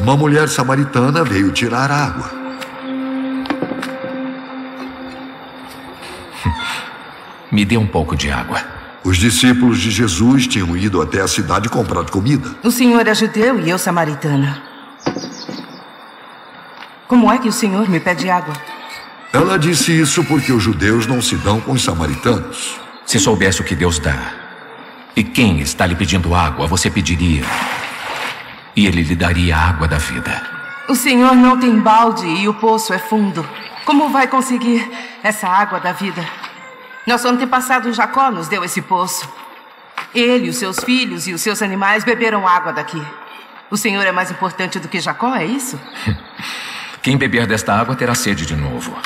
uma mulher samaritana veio tirar água. Me dê um pouco de água. Os discípulos de Jesus tinham ido até a cidade comprar comida. O senhor é judeu e eu samaritana. Como é que o senhor me pede água? Ela disse isso porque os judeus não se dão com os samaritanos. Se soubesse o que Deus dá e quem está lhe pedindo água, você pediria. E ele lhe daria a água da vida. O senhor não tem balde e o poço é fundo. Como vai conseguir essa água da vida? Nosso antepassado Jacó nos deu esse poço. Ele, os seus filhos e os seus animais beberam água daqui. O senhor é mais importante do que Jacó, é isso? Quem beber desta água terá sede de novo.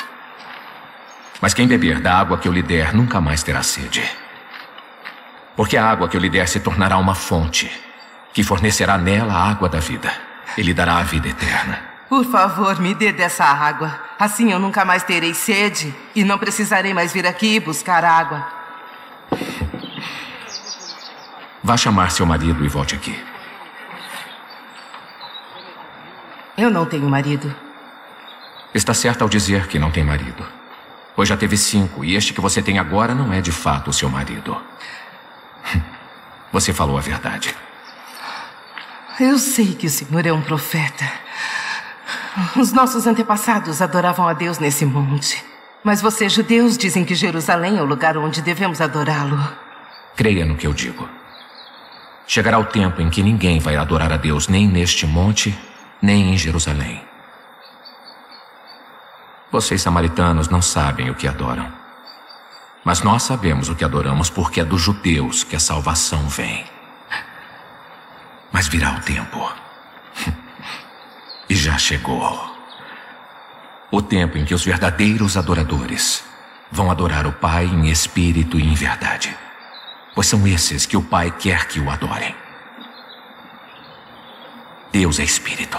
Mas quem beber da água que eu lhe der nunca mais terá sede. Porque a água que eu lhe der se tornará uma fonte, que fornecerá nela a água da vida. E lhe dará a vida eterna. Por favor, me dê dessa água. Assim eu nunca mais terei sede e não precisarei mais vir aqui buscar água. Vá chamar seu marido e volte aqui. Eu não tenho marido. Está certa ao dizer que não tem marido. Pois já teve cinco, e este que você tem agora não é de fato o seu marido. Você falou a verdade. Eu sei que o senhor é um profeta. Os nossos antepassados adoravam a Deus nesse monte. Mas vocês, judeus, dizem que Jerusalém é o lugar onde devemos adorá-lo. Creia no que eu digo. Chegará o tempo em que ninguém vai adorar a Deus nem neste monte, nem em Jerusalém. Vocês, samaritanos, não sabem o que adoram. Mas nós sabemos o que adoramos porque é dos judeus que a salvação vem. Mas virá o tempo. E já chegou. O tempo em que os verdadeiros adoradores vão adorar o Pai em espírito e em verdade. Pois são esses que o Pai quer que o adorem. Deus é espírito.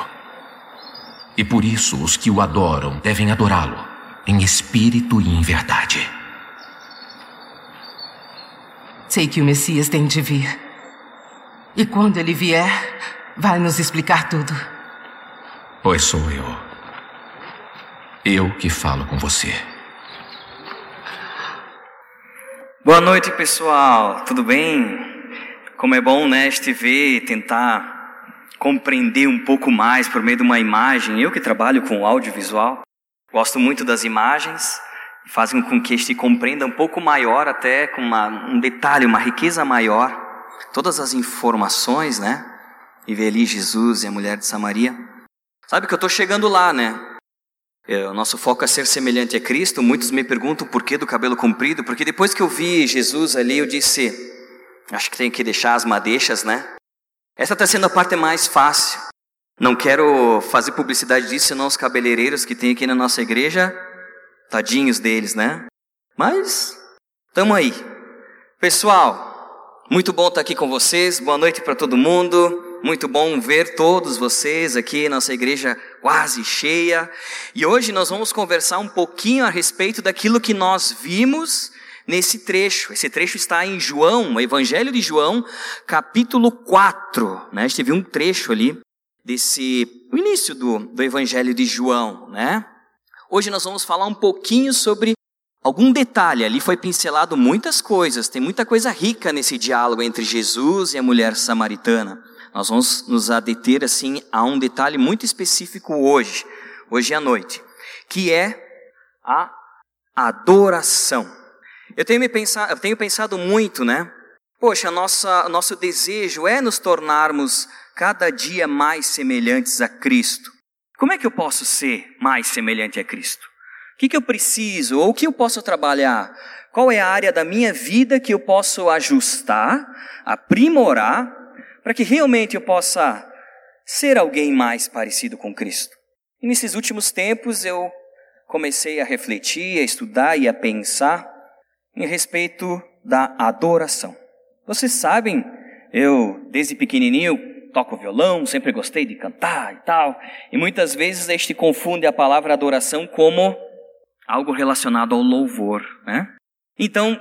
E por isso os que o adoram devem adorá-lo em espírito e em verdade. Sei que o Messias tem de vir. E quando ele vier, vai nos explicar tudo. Pois sou eu. Eu que falo com você. Boa noite, pessoal. Tudo bem? Como é bom, né, te ver, tentar compreender um pouco mais por meio de uma imagem. Eu que trabalho com audiovisual, gosto muito das imagens, fazem com que este compreenda um pouco maior, até com uma, um detalhe, uma riqueza maior, todas as informações, né? E ver ali Jesus e a mulher de Samaria. Sabe que eu estou chegando lá, né? É, o nosso foco é ser semelhante a Cristo. Muitos me perguntam por que do cabelo comprido, porque depois que eu vi Jesus ali, eu disse: acho que tenho que deixar as madeixas, né? Essa está sendo a parte mais fácil. Não quero fazer publicidade disso, senão os cabeleireiros que tem aqui na nossa igreja, tadinhos deles, né? Mas, tamo aí. Pessoal, muito bom estar aqui com vocês. Boa noite para todo mundo. Muito bom ver todos vocês aqui, nossa igreja quase cheia. E hoje nós vamos conversar um pouquinho a respeito daquilo que nós vimos nesse trecho. Esse trecho está em João, o Evangelho de João, capítulo 4. Né? A gente viu um trecho ali desse o início do, do Evangelho de João, né? Hoje nós vamos falar um pouquinho sobre algum detalhe. Ali foi pincelado muitas coisas, tem muita coisa rica nesse diálogo entre Jesus e a mulher samaritana. Nós vamos nos adeter assim a um detalhe muito específico hoje, hoje à noite, que é a adoração. Eu tenho, me pensado, eu tenho pensado muito, né? Poxa, nossa, nosso desejo é nos tornarmos cada dia mais semelhantes a Cristo. Como é que eu posso ser mais semelhante a Cristo? O que, que eu preciso? Ou o que eu posso trabalhar? Qual é a área da minha vida que eu posso ajustar, aprimorar para que realmente eu possa ser alguém mais parecido com Cristo. E nesses últimos tempos eu comecei a refletir, a estudar e a pensar em respeito da adoração. Vocês sabem, eu desde pequenininho toco violão, sempre gostei de cantar e tal, e muitas vezes este confunde a palavra adoração como algo relacionado ao louvor, né? Então,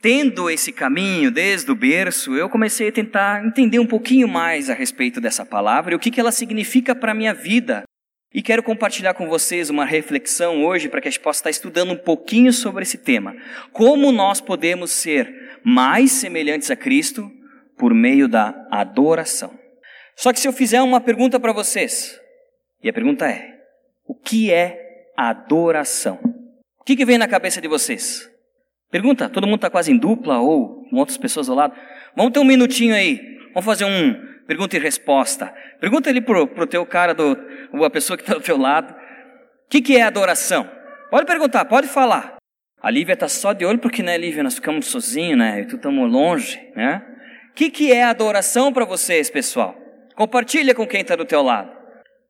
tendo esse caminho desde o berço, eu comecei a tentar entender um pouquinho mais a respeito dessa palavra e o que, que ela significa para a minha vida. E quero compartilhar com vocês uma reflexão hoje para que a gente possa estar estudando um pouquinho sobre esse tema. Como nós podemos ser mais semelhantes a Cristo por meio da adoração. Só que se eu fizer uma pergunta para vocês, e a pergunta é: o que é adoração? O que, que vem na cabeça de vocês? Pergunta, todo mundo está quase em dupla ou com outras pessoas ao lado? Vamos ter um minutinho aí. Vamos fazer um pergunta e resposta. Pergunta ali pro, pro teu cara, do, a pessoa que está do teu lado. O que, que é adoração? Pode perguntar, pode falar. A Lívia está só de olho porque, né, Lívia, nós ficamos sozinhos, né? E tu estamos longe, né? O que, que é adoração para vocês, pessoal? Compartilha com quem está do teu lado.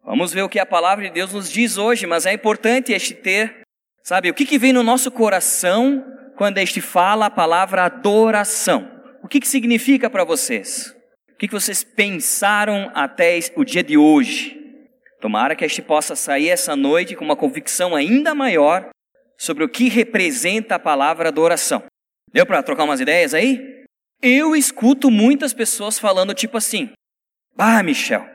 Vamos ver o que a palavra de Deus nos diz hoje, mas é importante este ter, sabe, o que, que vem no nosso coração quando este fala a palavra adoração? O que, que significa para vocês? O que, que vocês pensaram até o dia de hoje? Tomara que este possa sair essa noite com uma convicção ainda maior sobre o que representa a palavra adoração. Deu para trocar umas ideias aí? Eu escuto muitas pessoas falando tipo assim: Ah, Michel,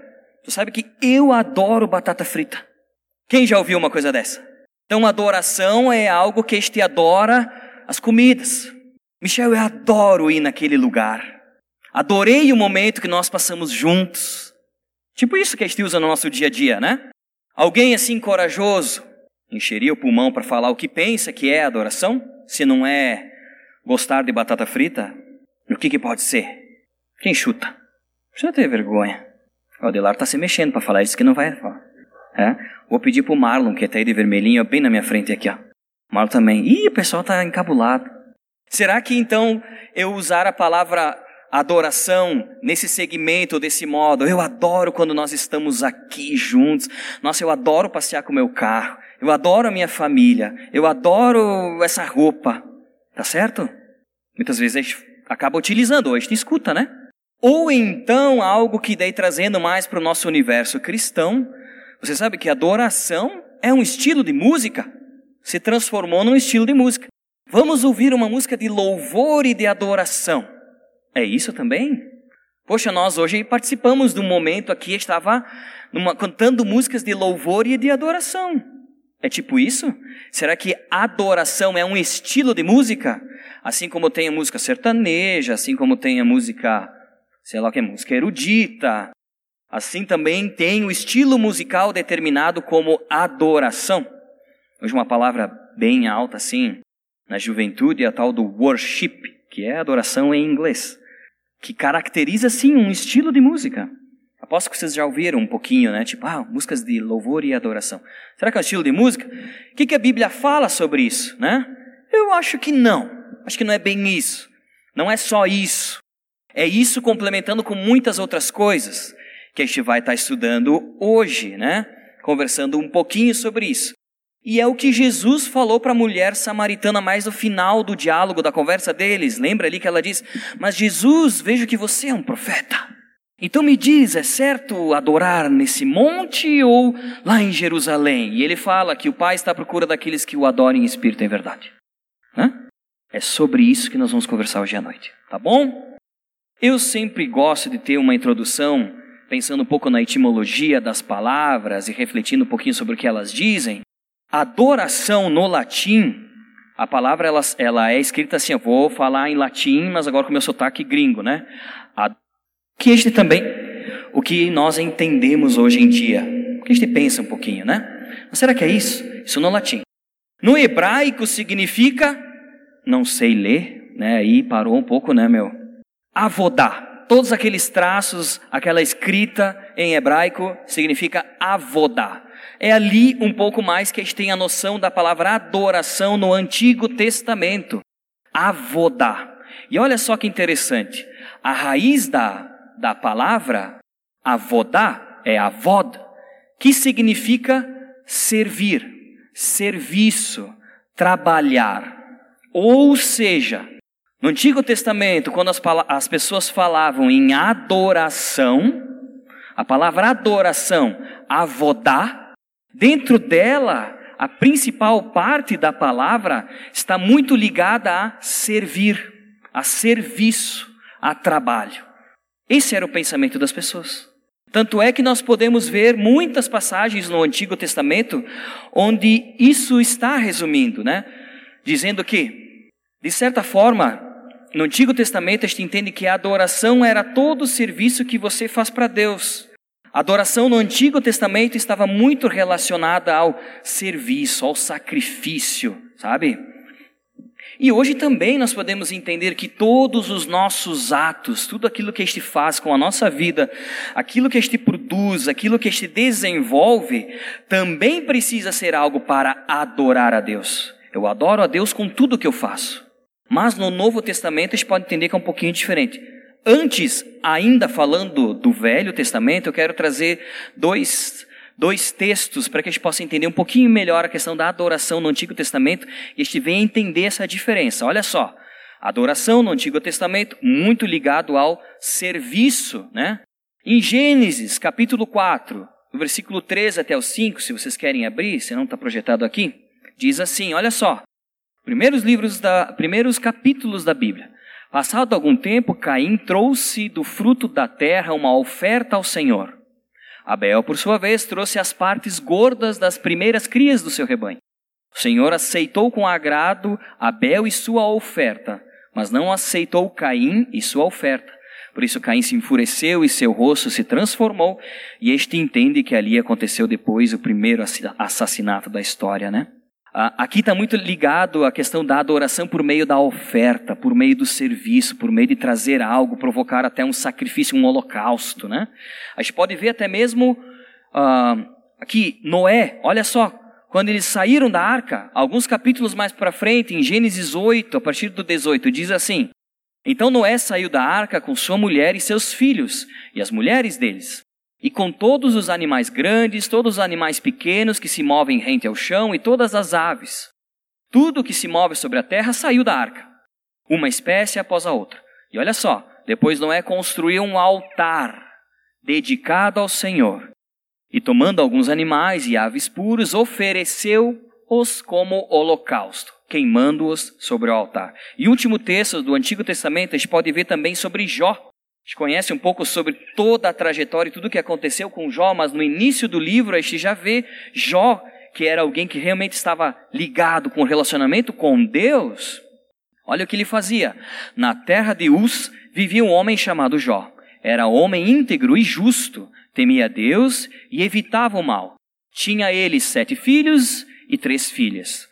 tu sabe que eu adoro batata frita. Quem já ouviu uma coisa dessa? Então, adoração é algo que este adora as comidas. Michel, eu adoro ir naquele lugar. Adorei o momento que nós passamos juntos. Tipo isso que a gente usa no nosso dia a dia, né? Alguém assim corajoso encheria o pulmão para falar o que pensa que é adoração? Se não é gostar de batata frita, o que, que pode ser? Quem chuta? Precisa ter vergonha. O Adelar está se mexendo para falar isso que não vai falar. É? Vou pedir pro Marlon, que está aí de vermelhinho, bem na minha frente aqui, ó. Marlon também. Ih, o pessoal está encabulado. Será que então eu usar a palavra adoração nesse segmento, desse modo? Eu adoro quando nós estamos aqui juntos. Nossa, eu adoro passear com o meu carro. Eu adoro a minha família. Eu adoro essa roupa. Tá certo? Muitas vezes a gente acaba utilizando, ou a gente escuta, né? Ou então algo que daí trazendo mais para o nosso universo cristão. Você sabe que adoração é um estilo de música se transformou num estilo de música. Vamos ouvir uma música de louvor e de adoração. É isso também? Poxa, nós hoje participamos de um momento aqui, estava numa, cantando músicas de louvor e de adoração. É tipo isso? Será que adoração é um estilo de música? Assim como tem a música sertaneja, assim como tem a música, sei lá o que é, música erudita, assim também tem o estilo musical determinado como adoração. Hoje uma palavra bem alta assim, na juventude, é a tal do worship, que é adoração em inglês, que caracteriza sim um estilo de música. Aposto que vocês já ouviram um pouquinho, né? Tipo, ah, músicas de louvor e adoração. Será que é um estilo de música? O que, que a Bíblia fala sobre isso, né? Eu acho que não. Acho que não é bem isso. Não é só isso. É isso complementando com muitas outras coisas que a gente vai estar estudando hoje, né? Conversando um pouquinho sobre isso. E é o que Jesus falou para a mulher samaritana mais no final do diálogo, da conversa deles. Lembra ali que ela diz: Mas Jesus, vejo que você é um profeta. Então me diz, é certo adorar nesse monte ou lá em Jerusalém? E ele fala que o Pai está à procura daqueles que o adorem em espírito e em verdade. Hã? É sobre isso que nós vamos conversar hoje à noite, tá bom? Eu sempre gosto de ter uma introdução pensando um pouco na etimologia das palavras e refletindo um pouquinho sobre o que elas dizem. Adoração no latim, a palavra ela, ela é escrita assim, eu vou falar em latim, mas agora com meu sotaque gringo, né? A, que este também, o que nós entendemos hoje em dia, o que a gente pensa um pouquinho, né? Mas será que é isso? Isso no latim. No hebraico significa, não sei ler, né? Aí parou um pouco, né, meu? Avodá. Todos aqueles traços, aquela escrita em hebraico significa avodá. É ali um pouco mais que a gente tem a noção da palavra adoração no Antigo Testamento. Avodá. E olha só que interessante. A raiz da, da palavra avodá é avod, que significa servir, serviço, trabalhar. Ou seja, no Antigo Testamento, quando as, as pessoas falavam em adoração, a palavra adoração, avodá, Dentro dela, a principal parte da palavra está muito ligada a servir. a serviço, a trabalho. Esse era o pensamento das pessoas. Tanto é que nós podemos ver muitas passagens no Antigo Testamento onde isso está resumindo, né? Dizendo que, de certa forma, no Antigo Testamento a gente entende que a adoração era todo o serviço que você faz para Deus. A adoração no Antigo Testamento estava muito relacionada ao serviço, ao sacrifício, sabe? E hoje também nós podemos entender que todos os nossos atos, tudo aquilo que este faz com a nossa vida, aquilo que este produz, aquilo que este desenvolve, também precisa ser algo para adorar a Deus. Eu adoro a Deus com tudo que eu faço. Mas no Novo Testamento a gente pode entender que é um pouquinho diferente. Antes, ainda falando do Velho Testamento, eu quero trazer dois dois textos para que a gente possa entender um pouquinho melhor a questão da adoração no Antigo Testamento e a gente venha entender essa diferença. Olha só, adoração no Antigo Testamento muito ligado ao serviço, né? Em Gênesis, capítulo 4, do versículo 3 até o 5, se vocês querem abrir, se não está projetado aqui, diz assim, olha só, primeiros livros da, primeiros capítulos da Bíblia. Passado algum tempo, Caim trouxe do fruto da terra uma oferta ao Senhor. Abel, por sua vez, trouxe as partes gordas das primeiras crias do seu rebanho. O Senhor aceitou com agrado Abel e sua oferta, mas não aceitou Caim e sua oferta. Por isso Caim se enfureceu e seu rosto se transformou, e este entende que ali aconteceu depois o primeiro assassinato da história, né? Ah, aqui está muito ligado a questão da adoração por meio da oferta, por meio do serviço, por meio de trazer algo, provocar até um sacrifício, um holocausto, né? A gente pode ver até mesmo uh, aqui Noé, olha só, quando eles saíram da arca, alguns capítulos mais para frente, em Gênesis 8, a partir do 18, diz assim: Então Noé saiu da arca com sua mulher e seus filhos, e as mulheres deles e com todos os animais grandes, todos os animais pequenos que se movem rente ao chão e todas as aves. Tudo que se move sobre a terra saiu da arca, uma espécie após a outra. E olha só, depois Noé construiu um altar dedicado ao Senhor. E tomando alguns animais e aves puros, ofereceu-os como holocausto, queimando-os sobre o altar. E último texto do Antigo Testamento, a gente pode ver também sobre Jó gente conhece um pouco sobre toda a trajetória e tudo o que aconteceu com Jó, mas no início do livro a gente já vê Jó, que era alguém que realmente estava ligado com o relacionamento com Deus. Olha o que ele fazia. Na terra de Uz vivia um homem chamado Jó. Era homem íntegro e justo, temia Deus e evitava o mal. Tinha ele sete filhos e três filhas.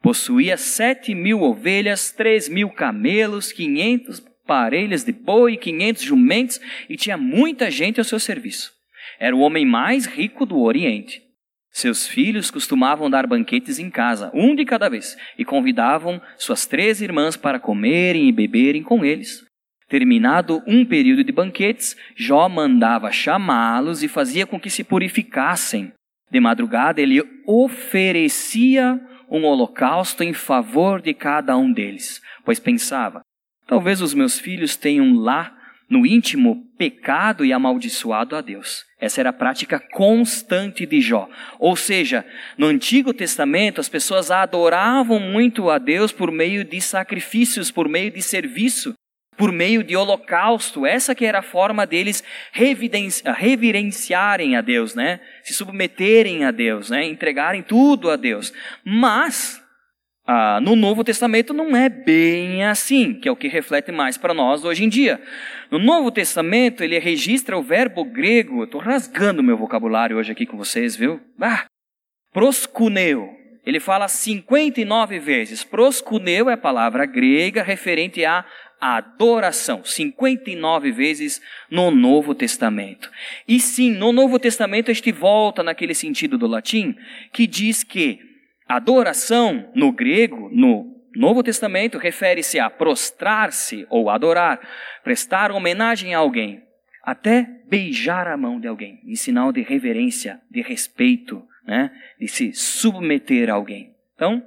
Possuía sete mil ovelhas, três mil camelos, quinhentos parelhas de boi, 500 jumentos e tinha muita gente ao seu serviço. Era o homem mais rico do Oriente. Seus filhos costumavam dar banquetes em casa, um de cada vez, e convidavam suas três irmãs para comerem e beberem com eles. Terminado um período de banquetes, Jó mandava chamá-los e fazia com que se purificassem. De madrugada, ele oferecia um holocausto em favor de cada um deles, pois pensava: Talvez os meus filhos tenham lá, no íntimo, pecado e amaldiçoado a Deus. Essa era a prática constante de Jó. Ou seja, no Antigo Testamento, as pessoas adoravam muito a Deus por meio de sacrifícios, por meio de serviço, por meio de holocausto. Essa que era a forma deles reverenciarem a Deus, né? Se submeterem a Deus, né? Entregarem tudo a Deus. Mas ah, no Novo Testamento não é bem assim, que é o que reflete mais para nós hoje em dia. No Novo Testamento, ele registra o verbo grego, estou rasgando meu vocabulário hoje aqui com vocês, viu? Ah, proscuneu. Ele fala 59 vezes. Proscuneu é a palavra grega referente à adoração, 59 vezes no Novo Testamento. E sim, no Novo Testamento este volta naquele sentido do latim que diz que Adoração, no grego, no Novo Testamento, refere-se a prostrar-se ou adorar, prestar homenagem a alguém, até beijar a mão de alguém, em sinal de reverência, de respeito, né? de se submeter a alguém. Então,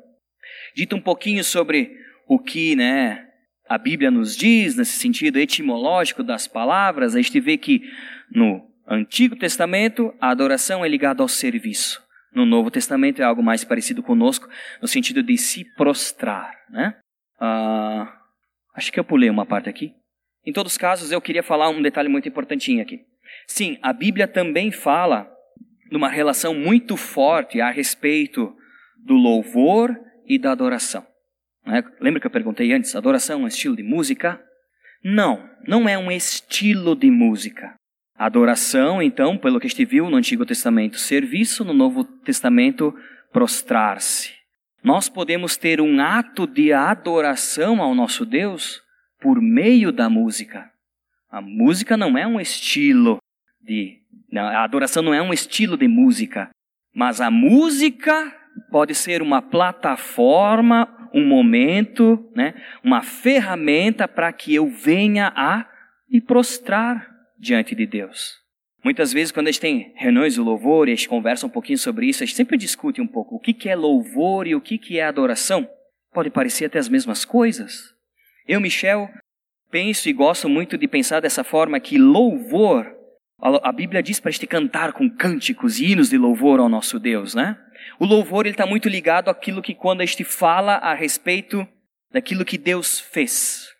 dito um pouquinho sobre o que né, a Bíblia nos diz, nesse sentido etimológico das palavras, a gente vê que no Antigo Testamento a adoração é ligada ao serviço no Novo Testamento é algo mais parecido conosco, no sentido de se prostrar. Né? Ah, Acho que eu pulei uma parte aqui. Em todos os casos, eu queria falar um detalhe muito importantinho aqui. Sim, a Bíblia também fala de uma relação muito forte a respeito do louvor e da adoração. É? Lembra que eu perguntei antes, adoração é um estilo de música? Não, não é um estilo de música. Adoração, então, pelo que a gente viu no Antigo Testamento, serviço, no Novo Testamento, prostrar-se. Nós podemos ter um ato de adoração ao nosso Deus por meio da música. A música não é um estilo de. A adoração não é um estilo de música, mas a música pode ser uma plataforma um momento, né, uma ferramenta para que eu venha a me prostrar diante de Deus. Muitas vezes, quando a gente tem reuniões de louvor e a gente conversa um pouquinho sobre isso, a gente sempre discute um pouco o que, que é louvor e o que, que é adoração. Pode parecer até as mesmas coisas. Eu, Michel, penso e gosto muito de pensar dessa forma que louvor, a Bíblia diz para a gente cantar com cânticos e hinos de louvor ao nosso Deus, né? O louvor está muito ligado àquilo que quando a gente fala a respeito daquilo que Deus fez.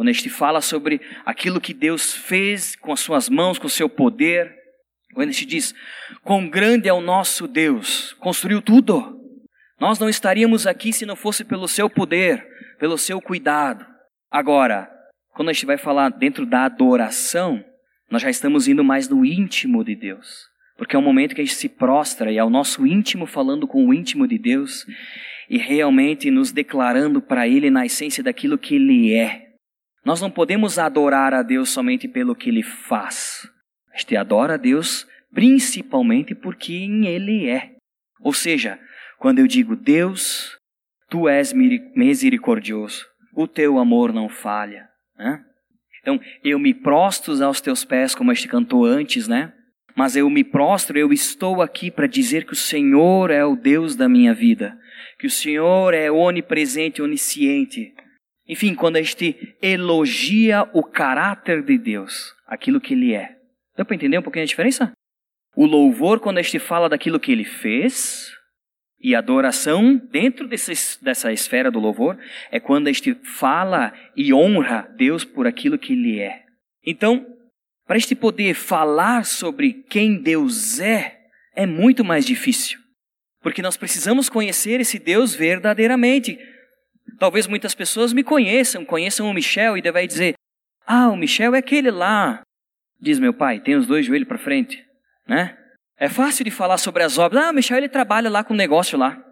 Quando a gente fala sobre aquilo que Deus fez com as suas mãos, com o seu poder. Quando a gente diz, quão grande é o nosso Deus, construiu tudo. Nós não estaríamos aqui se não fosse pelo seu poder, pelo seu cuidado. Agora, quando a gente vai falar dentro da adoração, nós já estamos indo mais no íntimo de Deus. Porque é um momento que a gente se prostra e é o nosso íntimo falando com o íntimo de Deus e realmente nos declarando para Ele na essência daquilo que Ele é. Nós não podemos adorar a Deus somente pelo que Ele faz. A gente adora a Deus principalmente por quem Ele é. Ou seja, quando eu digo Deus, Tu és misericordioso, o Teu amor não falha. Né? Então, eu me prostro aos Teus pés, como a gente cantou antes, né? mas eu me prostro, eu estou aqui para dizer que o Senhor é o Deus da minha vida, que o Senhor é onipresente, onisciente. Enfim, quando a gente elogia o caráter de Deus, aquilo que Ele é. Deu para entender um pouquinho a diferença? O louvor, quando a gente fala daquilo que Ele fez, e a adoração, dentro desse, dessa esfera do louvor, é quando a gente fala e honra Deus por aquilo que Ele é. Então, para este poder falar sobre quem Deus é, é muito mais difícil. Porque nós precisamos conhecer esse Deus verdadeiramente. Talvez muitas pessoas me conheçam, conheçam o Michel e devem dizer: Ah, o Michel é aquele lá. Diz meu pai, tem os dois joelhos para frente, né? É fácil de falar sobre as obras. Ah, o Michel ele trabalha lá com um negócio lá,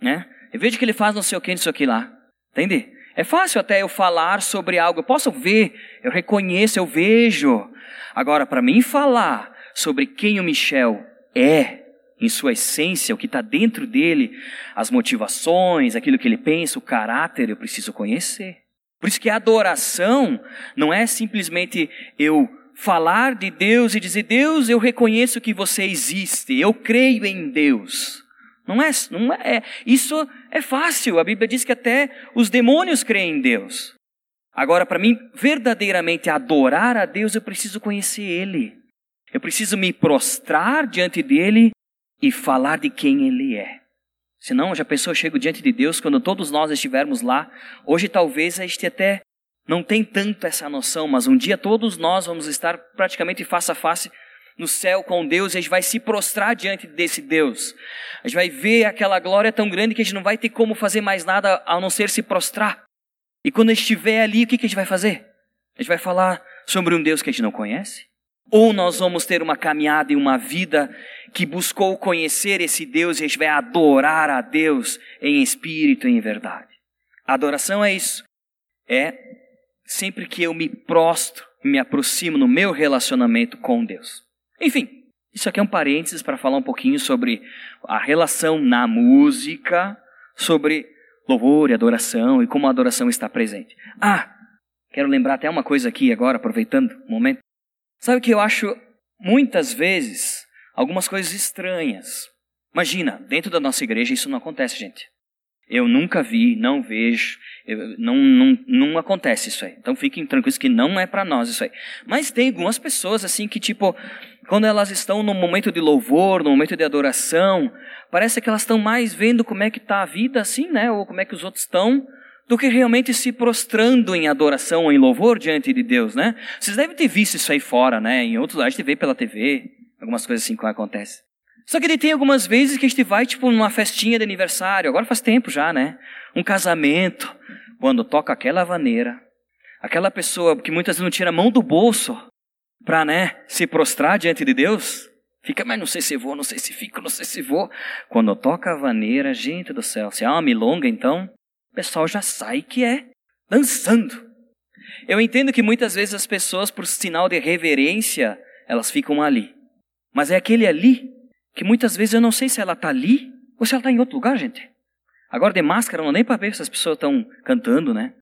né? Eu vejo que ele faz não sei o que, não sei o que lá. Entende? É fácil até eu falar sobre algo. Eu posso ver, eu reconheço, eu vejo. Agora, para mim falar sobre quem o Michel é, em sua essência, o que está dentro dele, as motivações, aquilo que ele pensa, o caráter, eu preciso conhecer. Por isso que a adoração não é simplesmente eu falar de Deus e dizer: Deus, eu reconheço que você existe, eu creio em Deus. Não é, não é, isso é fácil. A Bíblia diz que até os demônios creem em Deus. Agora, para mim verdadeiramente adorar a Deus, eu preciso conhecer Ele. Eu preciso me prostrar diante dele e falar de quem Ele é. Senão, já pensou, eu chego diante de Deus quando todos nós estivermos lá. Hoje, talvez, a gente até não tem tanto essa noção, mas um dia todos nós vamos estar praticamente face a face no céu com Deus e a gente vai se prostrar diante desse Deus. A gente vai ver aquela glória tão grande que a gente não vai ter como fazer mais nada a não ser se prostrar. E quando a gente estiver ali, o que, a gente vai fazer? A gente vai falar sobre um Deus que a gente não conhece? Ou nós vamos ter uma caminhada e uma vida que buscou conhecer esse Deus e a gente vai adorar a Deus em espírito e em verdade? Adoração é isso. É sempre que eu me prostro me aproximo no meu relacionamento com Deus. Enfim, isso aqui é um parênteses para falar um pouquinho sobre a relação na música, sobre louvor e adoração e como a adoração está presente. Ah, quero lembrar até uma coisa aqui agora, aproveitando o momento. Sabe que eu acho muitas vezes algumas coisas estranhas. Imagina, dentro da nossa igreja isso não acontece, gente. Eu nunca vi, não vejo, eu, não, não, não acontece isso aí. Então fiquem tranquilos que não é para nós isso aí. Mas tem algumas pessoas assim que, tipo, quando elas estão no momento de louvor, no momento de adoração, parece que elas estão mais vendo como é que está a vida assim, né? Ou como é que os outros estão, do que realmente se prostrando em adoração, em louvor diante de Deus, né? Vocês devem ter visto isso aí fora, né? Em outros lugares, a gente vê pela TV, algumas coisas assim que acontecem. Só que tem algumas vezes que a gente vai, tipo, numa festinha de aniversário, agora faz tempo já, né? Um casamento, quando toca aquela vaneira, aquela pessoa que muitas vezes não tira a mão do bolso para, né, se prostrar diante de Deus, fica, mas não sei se vou, não sei se fico, não sei se vou. Quando toca a vaneira, gente do céu, se é uma milonga, então, pessoal já sai que é dançando. Eu entendo que muitas vezes as pessoas, por sinal de reverência, elas ficam ali. Mas é aquele ali que muitas vezes eu não sei se ela está ali ou se ela está em outro lugar, gente. Agora de máscara não nem para ver se as pessoas estão cantando, né?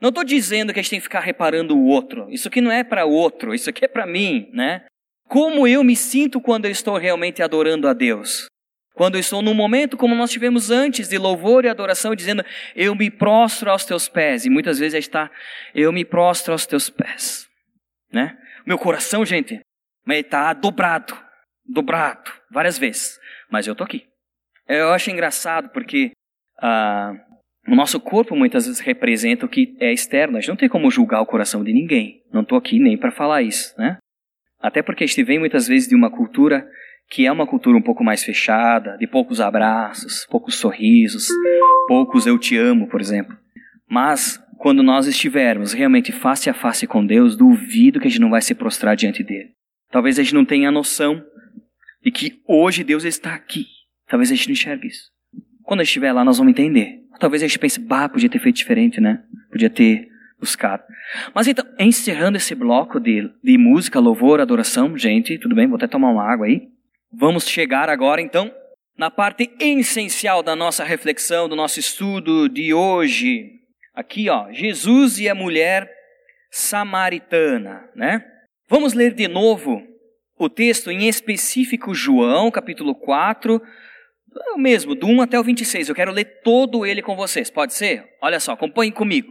Não estou dizendo que a gente tem que ficar reparando o outro. Isso aqui não é para o outro, isso aqui é para mim, né? Como eu me sinto quando eu estou realmente adorando a Deus? Quando eu estou num momento como nós tivemos antes, de louvor e adoração, dizendo, eu me prostro aos teus pés. E muitas vezes está, eu me prostro aos teus pés. Né? Meu coração, gente, está dobrado dobrado, várias vezes. Mas eu tô aqui. Eu acho engraçado porque ah, o nosso corpo muitas vezes representa o que é externo. A gente não tem como julgar o coração de ninguém. Não estou aqui nem para falar isso, né? Até porque a gente vem muitas vezes de uma cultura que é uma cultura um pouco mais fechada, de poucos abraços, poucos sorrisos, poucos eu te amo, por exemplo. Mas quando nós estivermos realmente face a face com Deus, duvido que a gente não vai se prostrar diante dele. Talvez a gente não tenha noção e que hoje Deus está aqui. Talvez a gente não enxergue isso. Quando a gente estiver lá, nós vamos entender. Talvez a gente pense, bah, podia ter feito diferente, né? Podia ter buscado. Mas então, encerrando esse bloco de, de música, louvor, adoração, gente, tudo bem? Vou até tomar uma água aí. Vamos chegar agora, então, na parte essencial da nossa reflexão, do nosso estudo de hoje. Aqui, ó, Jesus e a mulher samaritana, né? Vamos ler de novo o texto, em específico João, capítulo 4, é o mesmo, do 1 até o 26. Eu quero ler todo ele com vocês, pode ser? Olha só, acompanhem comigo.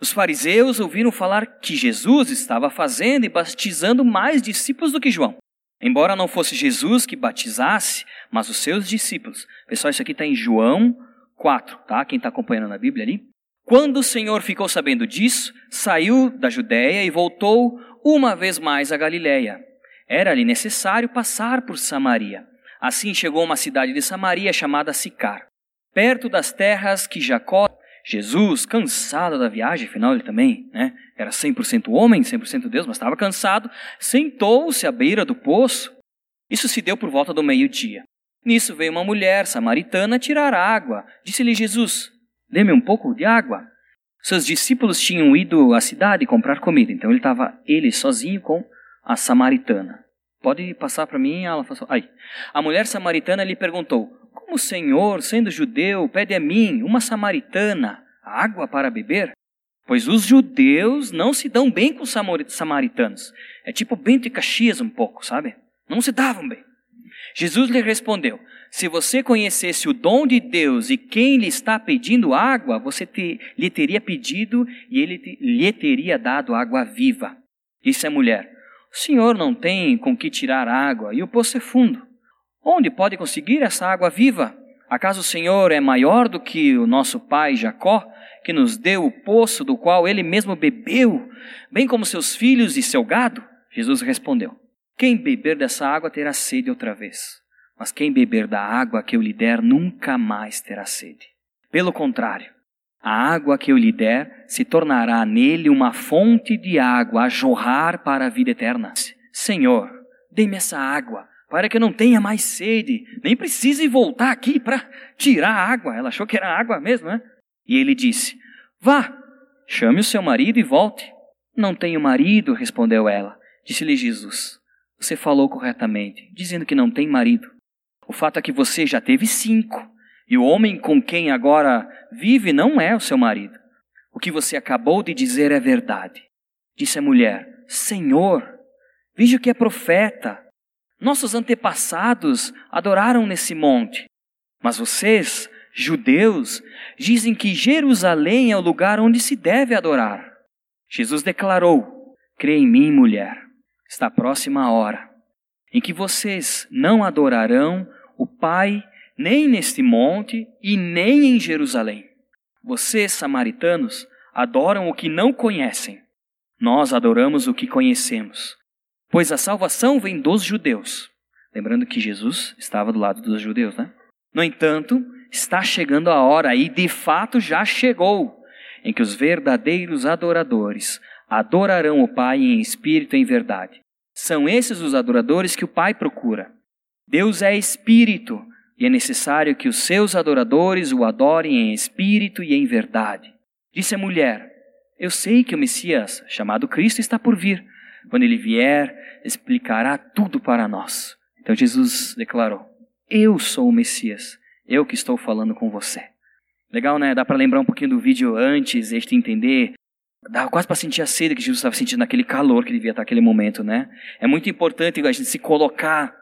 Os fariseus ouviram falar que Jesus estava fazendo e batizando mais discípulos do que João. Embora não fosse Jesus que batizasse, mas os seus discípulos. Pessoal, isso aqui está em João 4, tá? Quem está acompanhando na Bíblia ali. Quando o Senhor ficou sabendo disso, saiu da Judéia e voltou uma vez mais a Galiléia. Era-lhe necessário passar por Samaria. Assim chegou a uma cidade de Samaria chamada Sicar, perto das terras que Jacó, Jesus, cansado da viagem, afinal ele também né, era 100% homem, 100% Deus, mas estava cansado, sentou-se à beira do poço. Isso se deu por volta do meio-dia. Nisso veio uma mulher samaritana tirar água. Disse-lhe Jesus: Dê-me um pouco de água. Seus discípulos tinham ido à cidade comprar comida, então ele estava ele sozinho com a samaritana. Pode passar para mim? Ela falou, ai. A mulher samaritana lhe perguntou: Como o Senhor, sendo judeu, pede a mim, uma samaritana, água para beber? Pois os judeus não se dão bem com os samaritanos. É tipo Bento e Caxias um pouco, sabe? Não se davam bem. Jesus lhe respondeu: Se você conhecesse o dom de Deus e quem lhe está pedindo água, você te, lhe teria pedido e ele te, lhe teria dado água viva. Disse a mulher: o senhor não tem com que tirar água e o poço é fundo. Onde pode conseguir essa água viva? Acaso o Senhor é maior do que o nosso pai Jacó, que nos deu o poço do qual ele mesmo bebeu, bem como seus filhos e seu gado? Jesus respondeu: Quem beber dessa água terá sede outra vez, mas quem beber da água que eu lhe der nunca mais terá sede. Pelo contrário, a água que eu lhe der se tornará nele uma fonte de água a jorrar para a vida eterna. Senhor, dê-me essa água, para que não tenha mais sede, nem precise voltar aqui para tirar a água. Ela achou que era água mesmo, né? E ele disse: Vá, chame o seu marido e volte. Não tenho marido, respondeu ela. Disse-lhe Jesus: Você falou corretamente, dizendo que não tem marido. O fato é que você já teve cinco e o homem com quem agora vive não é o seu marido. O que você acabou de dizer é verdade. Disse a mulher: Senhor, veja que é profeta. Nossos antepassados adoraram nesse monte. Mas vocês, judeus, dizem que Jerusalém é o lugar onde se deve adorar. Jesus declarou: Crê em mim, mulher. Está próxima a hora em que vocês não adorarão o Pai nem neste monte e nem em Jerusalém. Vocês, samaritanos, adoram o que não conhecem. Nós adoramos o que conhecemos, pois a salvação vem dos judeus. Lembrando que Jesus estava do lado dos judeus, né? No entanto, está chegando a hora, e de fato já chegou, em que os verdadeiros adoradores adorarão o Pai em espírito e em verdade. São esses os adoradores que o Pai procura. Deus é espírito, e é necessário que os seus adoradores o adorem em espírito e em verdade. Disse a mulher: Eu sei que o Messias, chamado Cristo, está por vir. Quando ele vier, explicará tudo para nós. Então Jesus declarou: Eu sou o Messias, eu que estou falando com você. Legal, né? Dá para lembrar um pouquinho do vídeo antes, este entender. Dá quase para sentir a sede que Jesus estava sentindo naquele calor que devia estar naquele momento, né? É muito importante a gente se colocar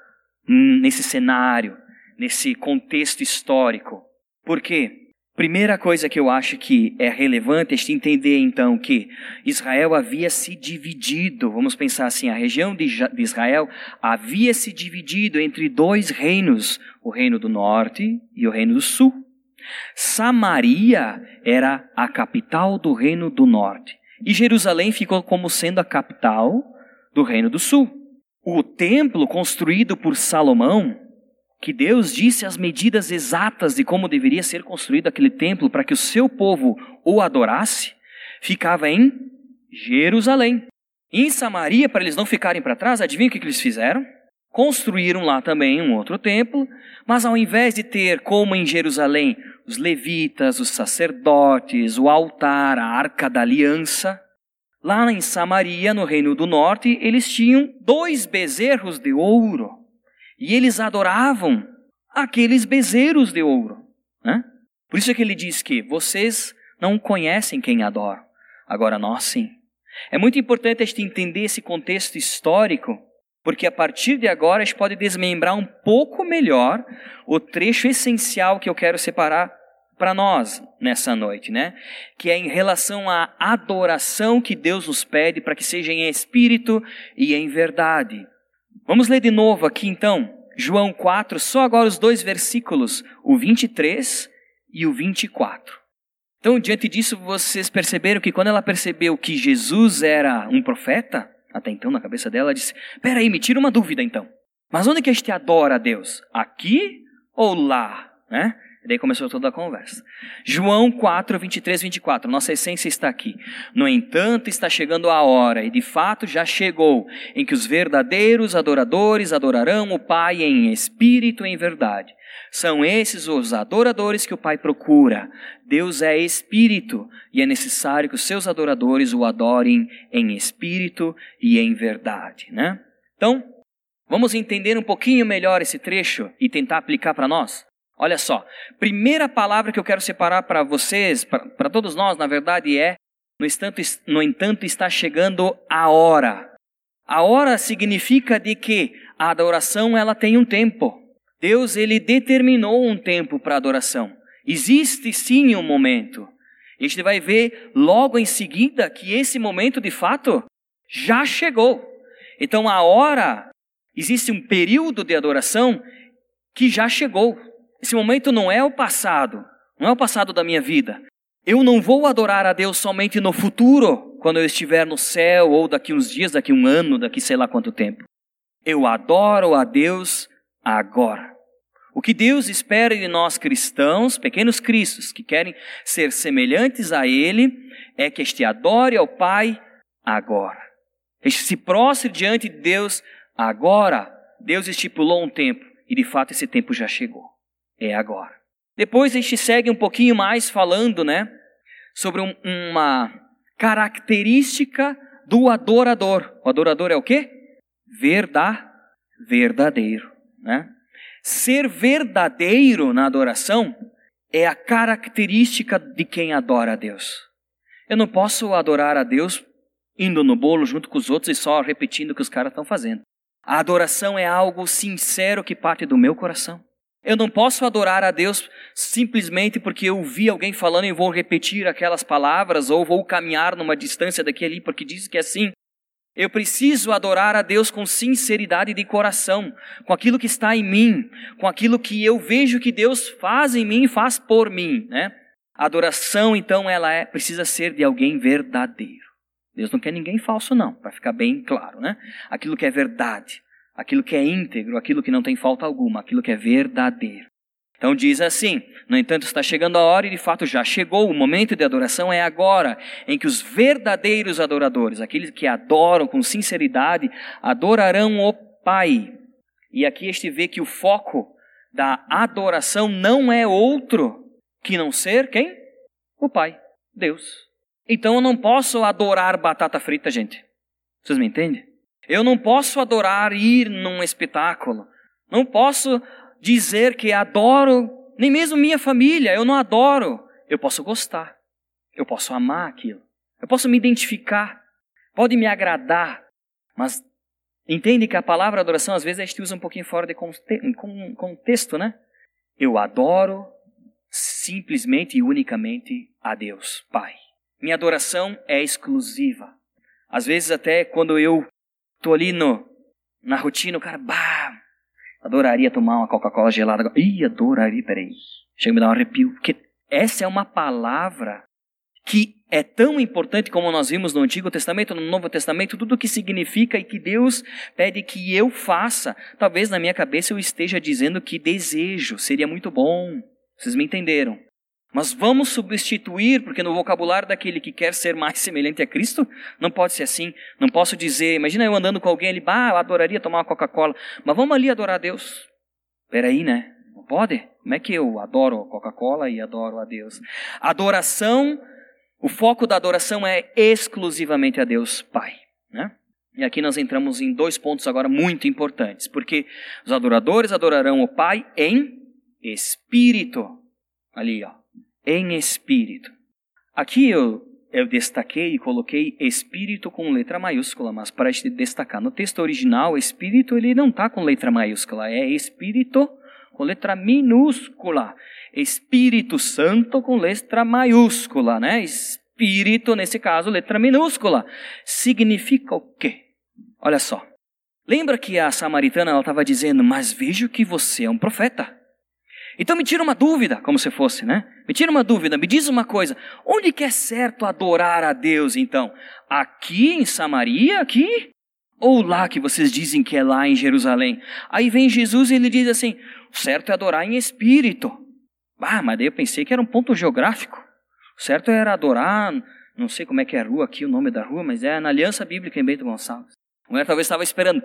nesse cenário, nesse contexto histórico. Por quê? Primeira coisa que eu acho que é relevante é entender então que Israel havia se dividido, vamos pensar assim, a região de Israel havia se dividido entre dois reinos, o reino do norte e o reino do sul. Samaria era a capital do reino do norte e Jerusalém ficou como sendo a capital do reino do sul. O templo construído por Salomão que Deus disse as medidas exatas de como deveria ser construído aquele templo para que o seu povo o adorasse, ficava em Jerusalém. Em Samaria, para eles não ficarem para trás, adivinha o que eles fizeram? Construíram lá também um outro templo, mas ao invés de ter, como em Jerusalém, os levitas, os sacerdotes, o altar, a arca da aliança, lá em Samaria, no Reino do Norte, eles tinham dois bezerros de ouro e eles adoravam aqueles bezerros de ouro. Né? Por isso é que ele diz que vocês não conhecem quem adoram, agora nós sim. É muito importante a gente entender esse contexto histórico, porque a partir de agora a gente pode desmembrar um pouco melhor o trecho essencial que eu quero separar para nós nessa noite, né? Que é em relação à adoração que Deus nos pede para que seja em espírito e em verdade. Vamos ler de novo aqui então, João 4, só agora os dois versículos, o 23 e o 24. Então, diante disso, vocês perceberam que quando ela percebeu que Jesus era um profeta, até então na cabeça dela, ela disse: Peraí, me tira uma dúvida então. Mas onde que a gente adora a Deus? Aqui ou lá? Né? E daí começou toda a conversa. João 4, 23, 24. Nossa essência está aqui. No entanto, está chegando a hora, e de fato já chegou, em que os verdadeiros adoradores adorarão o Pai em espírito e em verdade. São esses os adoradores que o Pai procura. Deus é espírito, e é necessário que os seus adoradores o adorem em espírito e em verdade. Né? Então, vamos entender um pouquinho melhor esse trecho e tentar aplicar para nós? Olha só, primeira palavra que eu quero separar para vocês, para todos nós, na verdade, é: no entanto, no entanto, está chegando a hora. A hora significa de que a adoração ela tem um tempo. Deus ele determinou um tempo para a adoração. Existe sim um momento. E a gente vai ver logo em seguida que esse momento de fato já chegou. Então a hora, existe um período de adoração que já chegou. Esse momento não é o passado, não é o passado da minha vida. Eu não vou adorar a Deus somente no futuro, quando eu estiver no céu, ou daqui uns dias, daqui um ano, daqui sei lá quanto tempo. Eu adoro a Deus agora. O que Deus espera de nós cristãos, pequenos cristos, que querem ser semelhantes a Ele, é que este adore ao Pai agora. Este se prostre diante de Deus agora. Deus estipulou um tempo, e de fato esse tempo já chegou é agora. Depois a gente segue um pouquinho mais falando, né, sobre um, uma característica do adorador. O adorador é o quê? Verda, verdadeiro, né? Ser verdadeiro na adoração é a característica de quem adora a Deus. Eu não posso adorar a Deus indo no bolo junto com os outros e só repetindo o que os caras estão fazendo. A adoração é algo sincero que parte do meu coração. Eu não posso adorar a Deus simplesmente porque eu vi alguém falando e vou repetir aquelas palavras ou vou caminhar numa distância daqui ali porque diz que é assim. Eu preciso adorar a Deus com sinceridade de coração, com aquilo que está em mim, com aquilo que eu vejo que Deus faz em mim e faz por mim, né? A adoração, então, ela é, precisa ser de alguém verdadeiro. Deus não quer ninguém falso, não, para ficar bem claro, né? Aquilo que é verdade, aquilo que é íntegro, aquilo que não tem falta alguma, aquilo que é verdadeiro. Então diz assim: No entanto, está chegando a hora, e de fato já chegou, o momento de adoração é agora, em que os verdadeiros adoradores, aqueles que adoram com sinceridade, adorarão o Pai. E aqui este vê que o foco da adoração não é outro que não ser quem? O Pai, Deus. Então eu não posso adorar batata frita, gente. Vocês me entendem? Eu não posso adorar ir num espetáculo. Não posso dizer que adoro nem mesmo minha família. Eu não adoro. Eu posso gostar. Eu posso amar aquilo. Eu posso me identificar. Pode me agradar. Mas entende que a palavra adoração às vezes a gente usa um pouquinho fora de contexto, né? Eu adoro simplesmente e unicamente a Deus, Pai. Minha adoração é exclusiva. Às vezes até quando eu tô ali no, na rotina, o cara, bah, adoraria tomar uma Coca-Cola gelada. Ih, adoraria, peraí. Chega a me dar um arrepio. Porque essa é uma palavra que é tão importante como nós vimos no Antigo Testamento, no Novo Testamento, tudo o que significa e que Deus pede que eu faça. Talvez na minha cabeça eu esteja dizendo que desejo, seria muito bom. Vocês me entenderam? Mas vamos substituir, porque no vocabulário daquele que quer ser mais semelhante a Cristo, não pode ser assim. Não posso dizer, imagina eu andando com alguém ali, bah, eu adoraria tomar uma Coca-Cola, mas vamos ali adorar a Deus. Peraí, né? Não pode? Como é que eu adoro Coca-Cola e adoro a Deus? Adoração, o foco da adoração é exclusivamente a Deus Pai, né? E aqui nós entramos em dois pontos agora muito importantes, porque os adoradores adorarão o Pai em espírito. Ali, ó, em espírito. Aqui eu, eu destaquei e coloquei espírito com letra maiúscula, mas para te destacar no texto original, espírito ele não está com letra maiúscula, é espírito com letra minúscula. Espírito Santo com letra maiúscula, né? Espírito, nesse caso, letra minúscula. Significa o quê? Olha só. Lembra que a samaritana estava dizendo, mas vejo que você é um profeta. Então me tira uma dúvida, como se fosse, né? Me tira uma dúvida, me diz uma coisa. Onde que é certo adorar a Deus, então? Aqui em Samaria, aqui? Ou lá que vocês dizem que é lá em Jerusalém? Aí vem Jesus e ele diz assim: o certo é adorar em espírito. Ah, mas daí eu pensei que era um ponto geográfico. O certo era adorar, não sei como é que é a rua aqui, o nome da rua, mas é na Aliança Bíblica em Bento Gonçalves. A mulher talvez estava esperando.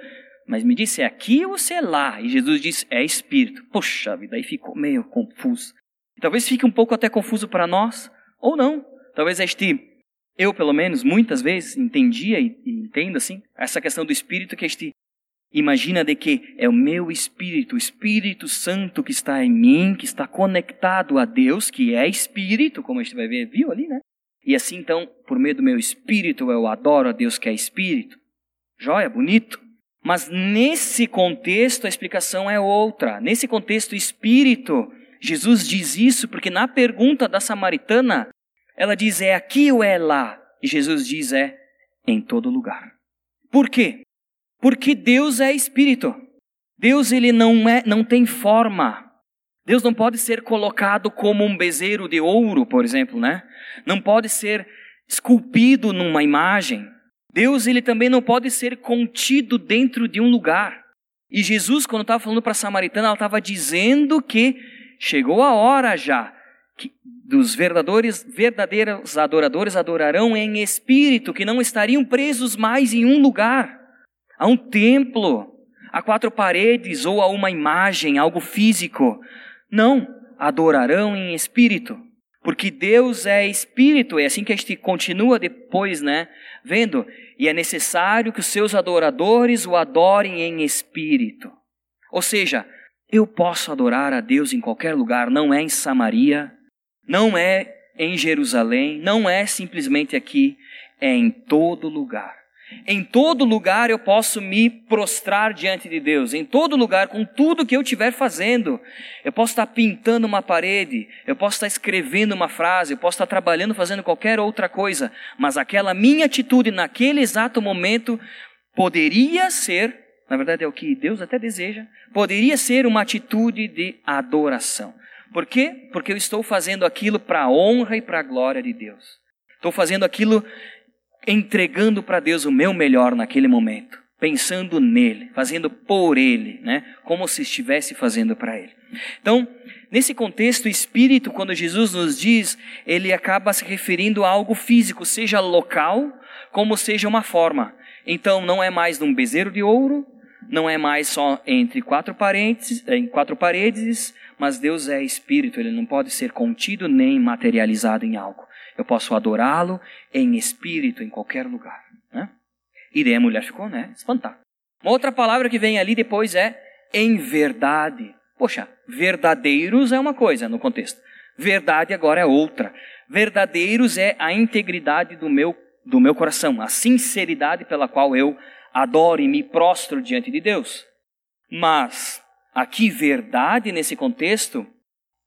Mas me disse, é aqui ou se é lá? E Jesus disse, é espírito. Poxa vida, aí ficou meio confuso. Talvez fique um pouco até confuso para nós, ou não. Talvez este, eu pelo menos, muitas vezes entendia e, e entendo assim, essa questão do espírito que este imagina de que é o meu espírito, o Espírito Santo que está em mim, que está conectado a Deus, que é espírito, como a gente vai ver, viu ali, né? E assim então, por meio do meu espírito, eu adoro a Deus que é espírito. Joia, bonito. Mas nesse contexto a explicação é outra. Nesse contexto espírito, Jesus diz isso porque na pergunta da samaritana, ela diz é aqui ou é lá? E Jesus diz é em todo lugar. Por quê? Porque Deus é espírito. Deus ele não é, não tem forma. Deus não pode ser colocado como um bezerro de ouro, por exemplo, né? Não pode ser esculpido numa imagem. Deus ele também não pode ser contido dentro de um lugar. E Jesus, quando estava falando para a samaritana, ela estava dizendo que chegou a hora já que dos verdadeiros, verdadeiros adoradores adorarão em espírito, que não estariam presos mais em um lugar, a um templo, a quatro paredes ou a uma imagem, algo físico. Não, adorarão em espírito. Porque Deus é espírito, é assim que a gente continua depois, né? Vendo? E é necessário que os seus adoradores o adorem em espírito. Ou seja, eu posso adorar a Deus em qualquer lugar, não é em Samaria, não é em Jerusalém, não é simplesmente aqui, é em todo lugar. Em todo lugar eu posso me prostrar diante de Deus. Em todo lugar, com tudo que eu estiver fazendo. Eu posso estar pintando uma parede, eu posso estar escrevendo uma frase, eu posso estar trabalhando, fazendo qualquer outra coisa. Mas aquela minha atitude naquele exato momento poderia ser, na verdade é o que Deus até deseja, poderia ser uma atitude de adoração. Por quê? Porque eu estou fazendo aquilo para a honra e para a glória de Deus. Estou fazendo aquilo entregando para Deus o meu melhor naquele momento, pensando nele, fazendo por ele, né? Como se estivesse fazendo para ele. Então, nesse contexto, o espírito, quando Jesus nos diz, ele acaba se referindo a algo físico, seja local, como seja uma forma. Então, não é mais num bezerro de ouro, não é mais só entre quatro paredes, em quatro paredes, mas Deus é espírito, ele não pode ser contido nem materializado em algo. Eu posso adorá-lo em espírito, em qualquer lugar. Né? E daí a mulher ficou, né? Espantada. Uma outra palavra que vem ali depois é em verdade. Poxa, verdadeiros é uma coisa no contexto. Verdade agora é outra. Verdadeiros é a integridade do meu, do meu coração, a sinceridade pela qual eu adoro e me prostro diante de Deus. Mas aqui verdade nesse contexto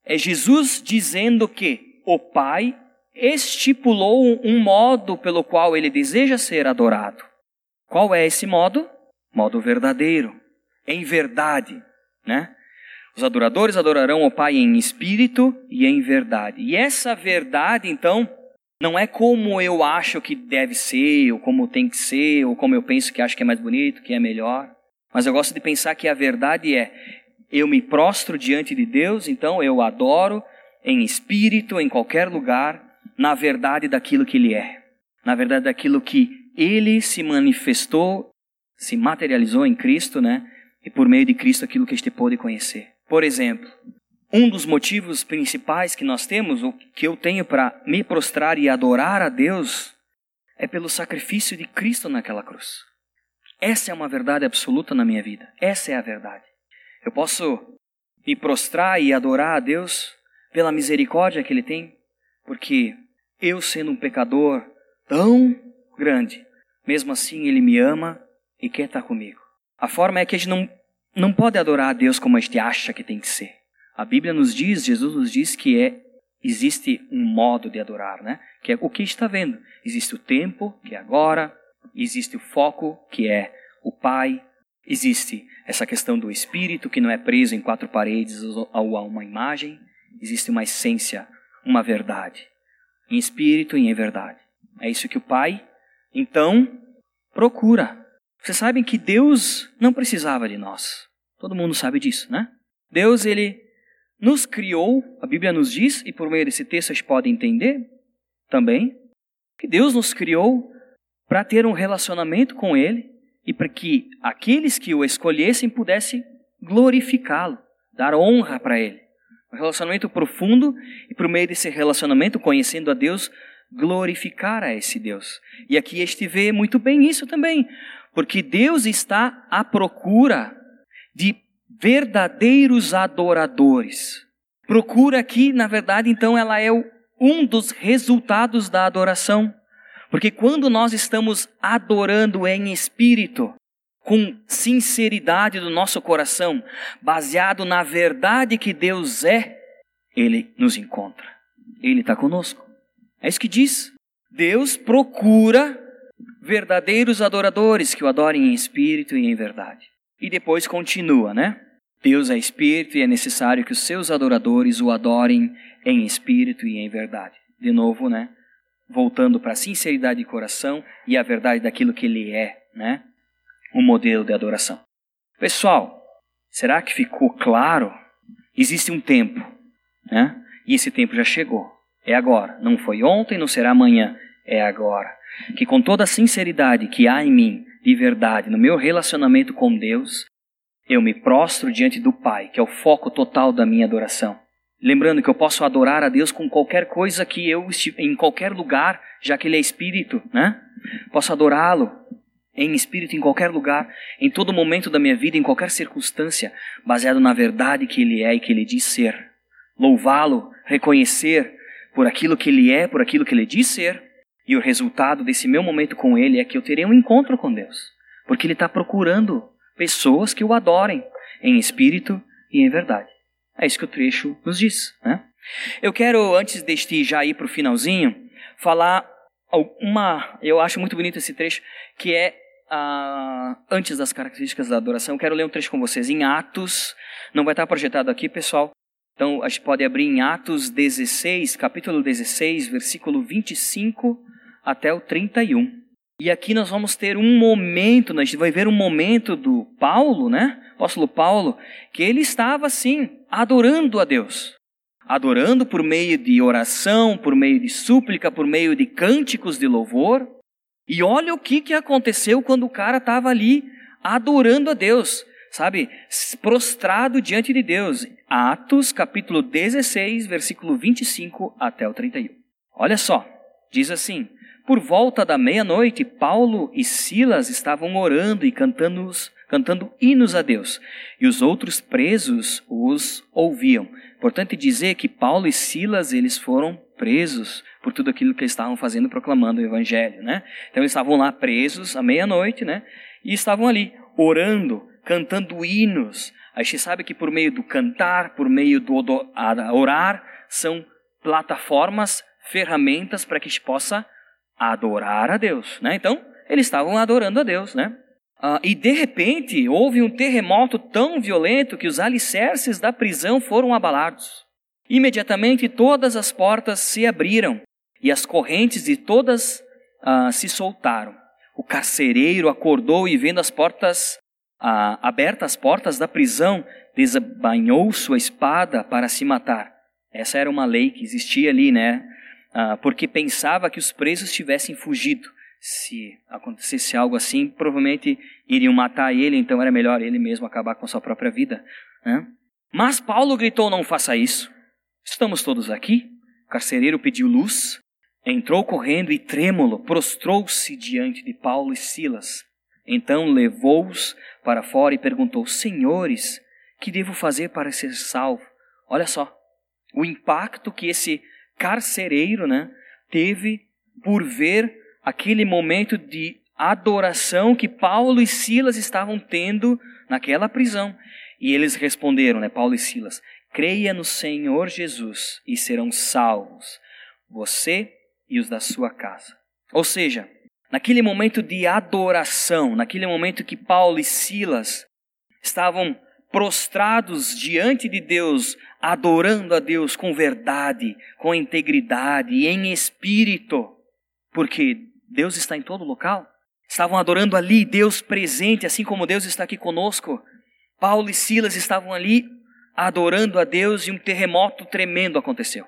é Jesus dizendo que o Pai estipulou um modo pelo qual ele deseja ser adorado. Qual é esse modo? Modo verdadeiro, em verdade, né? Os adoradores adorarão o Pai em espírito e em verdade. E essa verdade, então, não é como eu acho que deve ser, ou como tem que ser, ou como eu penso que acho que é mais bonito, que é melhor. Mas eu gosto de pensar que a verdade é: eu me prostro diante de Deus, então eu adoro em espírito, em qualquer lugar, na verdade daquilo que Ele é, na verdade daquilo que Ele se manifestou, se materializou em Cristo, né? E por meio de Cristo aquilo que a gente pôde conhecer. Por exemplo, um dos motivos principais que nós temos, o que eu tenho para me prostrar e adorar a Deus, é pelo sacrifício de Cristo naquela cruz. Essa é uma verdade absoluta na minha vida. Essa é a verdade. Eu posso me prostrar e adorar a Deus pela misericórdia que Ele tem, porque eu, sendo um pecador tão grande, mesmo assim Ele me ama e quer estar comigo. A forma é que a gente não não pode adorar a Deus como a gente acha que tem que ser. A Bíblia nos diz, Jesus nos diz que é existe um modo de adorar, né? Que é o que está vendo. Existe o tempo, que é agora, existe o foco, que é o Pai, existe essa questão do espírito que não é preso em quatro paredes ou a uma imagem, existe uma essência, uma verdade, em espírito e em verdade. É isso que o Pai então procura vocês sabem que Deus não precisava de nós. Todo mundo sabe disso, né? Deus, ele nos criou, a Bíblia nos diz, e por meio desse texto a gente pode entender também, que Deus nos criou para ter um relacionamento com Ele e para que aqueles que o escolhessem pudessem glorificá-lo, dar honra para Ele. Um relacionamento profundo e por meio desse relacionamento, conhecendo a Deus, glorificar a esse Deus. E aqui este vê muito bem isso também. Porque Deus está à procura de verdadeiros adoradores. Procura aqui, na verdade, então, ela é um dos resultados da adoração. Porque quando nós estamos adorando em espírito, com sinceridade do nosso coração, baseado na verdade que Deus é, Ele nos encontra. Ele está conosco. É isso que diz. Deus procura verdadeiros adoradores que o adorem em espírito e em verdade. E depois continua, né? Deus é espírito e é necessário que os seus adoradores o adorem em espírito e em verdade. De novo, né? Voltando para a sinceridade de coração e a verdade daquilo que ele é, né? O modelo de adoração. Pessoal, será que ficou claro? Existe um tempo, né? E esse tempo já chegou. É agora. Não foi ontem, não será amanhã. É agora que com toda a sinceridade que há em mim, de verdade, no meu relacionamento com Deus, eu me prostro diante do Pai, que é o foco total da minha adoração. Lembrando que eu posso adorar a Deus com qualquer coisa que eu em qualquer lugar, já que Ele é Espírito, né? Posso adorá-lo em espírito em qualquer lugar, em todo momento da minha vida, em qualquer circunstância, baseado na verdade que Ele é e que Ele diz ser. Louvá-lo, reconhecer por aquilo que Ele é, por aquilo que Ele diz ser, e o resultado desse meu momento com Ele é que eu terei um encontro com Deus. Porque Ele está procurando pessoas que o adorem em espírito e em verdade. É isso que o trecho nos diz. Né? Eu quero, antes deste já ir para o finalzinho, falar uma. Eu acho muito bonito esse trecho, que é ah, antes das características da adoração. Quero ler um trecho com vocês em Atos. Não vai estar projetado aqui, pessoal, Então, a gente pode abrir em Atos 16, capítulo 16, versículo 25 até o 31. E aqui nós vamos ter um momento, a gente vai ver um momento do Paulo, né? Apóstolo Paulo, que ele estava assim, adorando a Deus. Adorando por meio de oração, por meio de súplica, por meio de cânticos de louvor. E olha o que, que aconteceu quando o cara estava ali adorando a Deus sabe, prostrado diante de Deus. Atos, capítulo 16, versículo 25 até o 31. Olha só, diz assim: Por volta da meia-noite, Paulo e Silas estavam orando e cantando, cantando hinos a Deus, e os outros presos os ouviam. Importante dizer que Paulo e Silas eles foram presos por tudo aquilo que eles estavam fazendo, proclamando o evangelho, né? Então eles estavam lá presos à meia-noite, né? E estavam ali orando, cantando hinos. A gente sabe que por meio do cantar, por meio do orar, são plataformas, ferramentas para que a gente possa adorar a Deus. Né? Então, eles estavam adorando a Deus. Né? Ah, e de repente, houve um terremoto tão violento que os alicerces da prisão foram abalados. Imediatamente, todas as portas se abriram e as correntes de todas ah, se soltaram. O carcereiro acordou e, vendo as portas ah, abertas as portas da prisão, desabanhou sua espada para se matar. Essa era uma lei que existia ali, né? Ah, porque pensava que os presos tivessem fugido. Se acontecesse algo assim, provavelmente iriam matar ele, então era melhor ele mesmo acabar com sua própria vida. Né? Mas Paulo gritou: Não faça isso. Estamos todos aqui. O carcereiro pediu luz, entrou correndo e trêmulo, prostrou-se diante de Paulo e Silas. Então levou-os para fora e perguntou: Senhores, que devo fazer para ser salvo? Olha só, o impacto que esse carcereiro né, teve por ver aquele momento de adoração que Paulo e Silas estavam tendo naquela prisão. E eles responderam, né, Paulo e Silas: Creia no Senhor Jesus e serão salvos, você e os da sua casa. Ou seja, naquele momento de adoração, naquele momento que Paulo e Silas estavam prostrados diante de Deus, adorando a Deus com verdade, com integridade e em espírito, porque Deus está em todo local. Estavam adorando ali, Deus presente, assim como Deus está aqui conosco. Paulo e Silas estavam ali adorando a Deus e um terremoto tremendo aconteceu.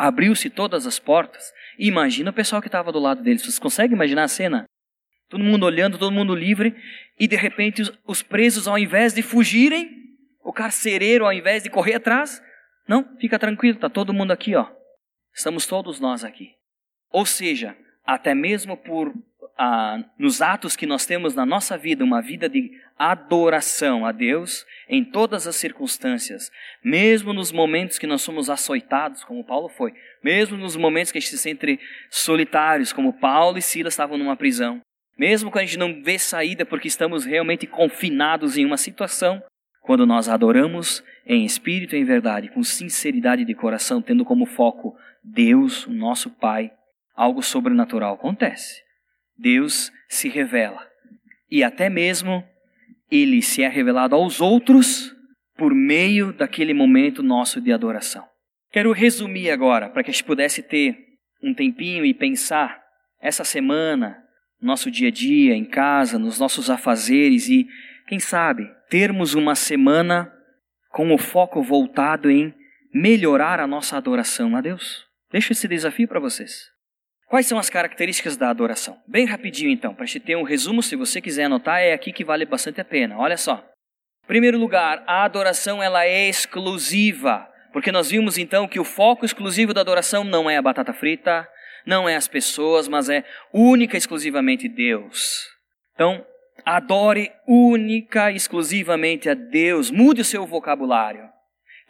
Abriu-se todas as portas Imagina o pessoal que estava do lado deles. Vocês conseguem imaginar a cena? Todo mundo olhando, todo mundo livre, e de repente os, os presos, ao invés de fugirem, o carcereiro, ao invés de correr atrás, não, fica tranquilo, está todo mundo aqui, ó. Estamos todos nós aqui. Ou seja, até mesmo por ah, nos atos que nós temos na nossa vida, uma vida de adoração a Deus em todas as circunstâncias, mesmo nos momentos que nós somos açoitados, como Paulo foi, mesmo nos momentos que a gente se sente solitários, como Paulo e Silas estavam numa prisão, mesmo quando a gente não vê saída porque estamos realmente confinados em uma situação, quando nós adoramos em espírito e em verdade, com sinceridade de coração, tendo como foco Deus, o nosso Pai, algo sobrenatural acontece. Deus se revela. E até mesmo ele se é revelado aos outros por meio daquele momento nosso de adoração. Quero resumir agora, para que a gente pudesse ter um tempinho e pensar essa semana, nosso dia a dia, em casa, nos nossos afazeres e, quem sabe, termos uma semana com o foco voltado em melhorar a nossa adoração a Deus. Deixo esse desafio para vocês. Quais são as características da adoração? Bem rapidinho então, para gente ter um resumo, se você quiser anotar, é aqui que vale bastante a pena. Olha só. Em primeiro lugar, a adoração ela é exclusiva. Porque nós vimos então que o foco exclusivo da adoração não é a batata frita, não é as pessoas, mas é única e exclusivamente Deus. Então, adore única e exclusivamente a Deus. Mude o seu vocabulário.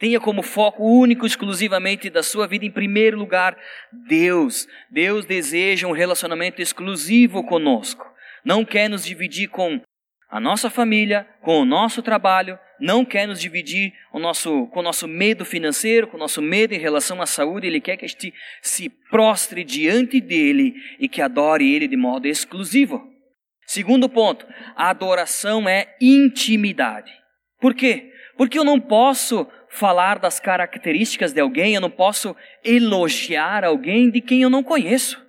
Tenha como foco único exclusivamente da sua vida, em primeiro lugar, Deus. Deus deseja um relacionamento exclusivo conosco. Não quer nos dividir com a nossa família, com o nosso trabalho, não quer nos dividir o nosso, com o nosso medo financeiro, com o nosso medo em relação à saúde, Ele quer que a gente se prostre diante dEle e que adore Ele de modo exclusivo. Segundo ponto, a adoração é intimidade. Por quê? Porque eu não posso falar das características de alguém, eu não posso elogiar alguém de quem eu não conheço.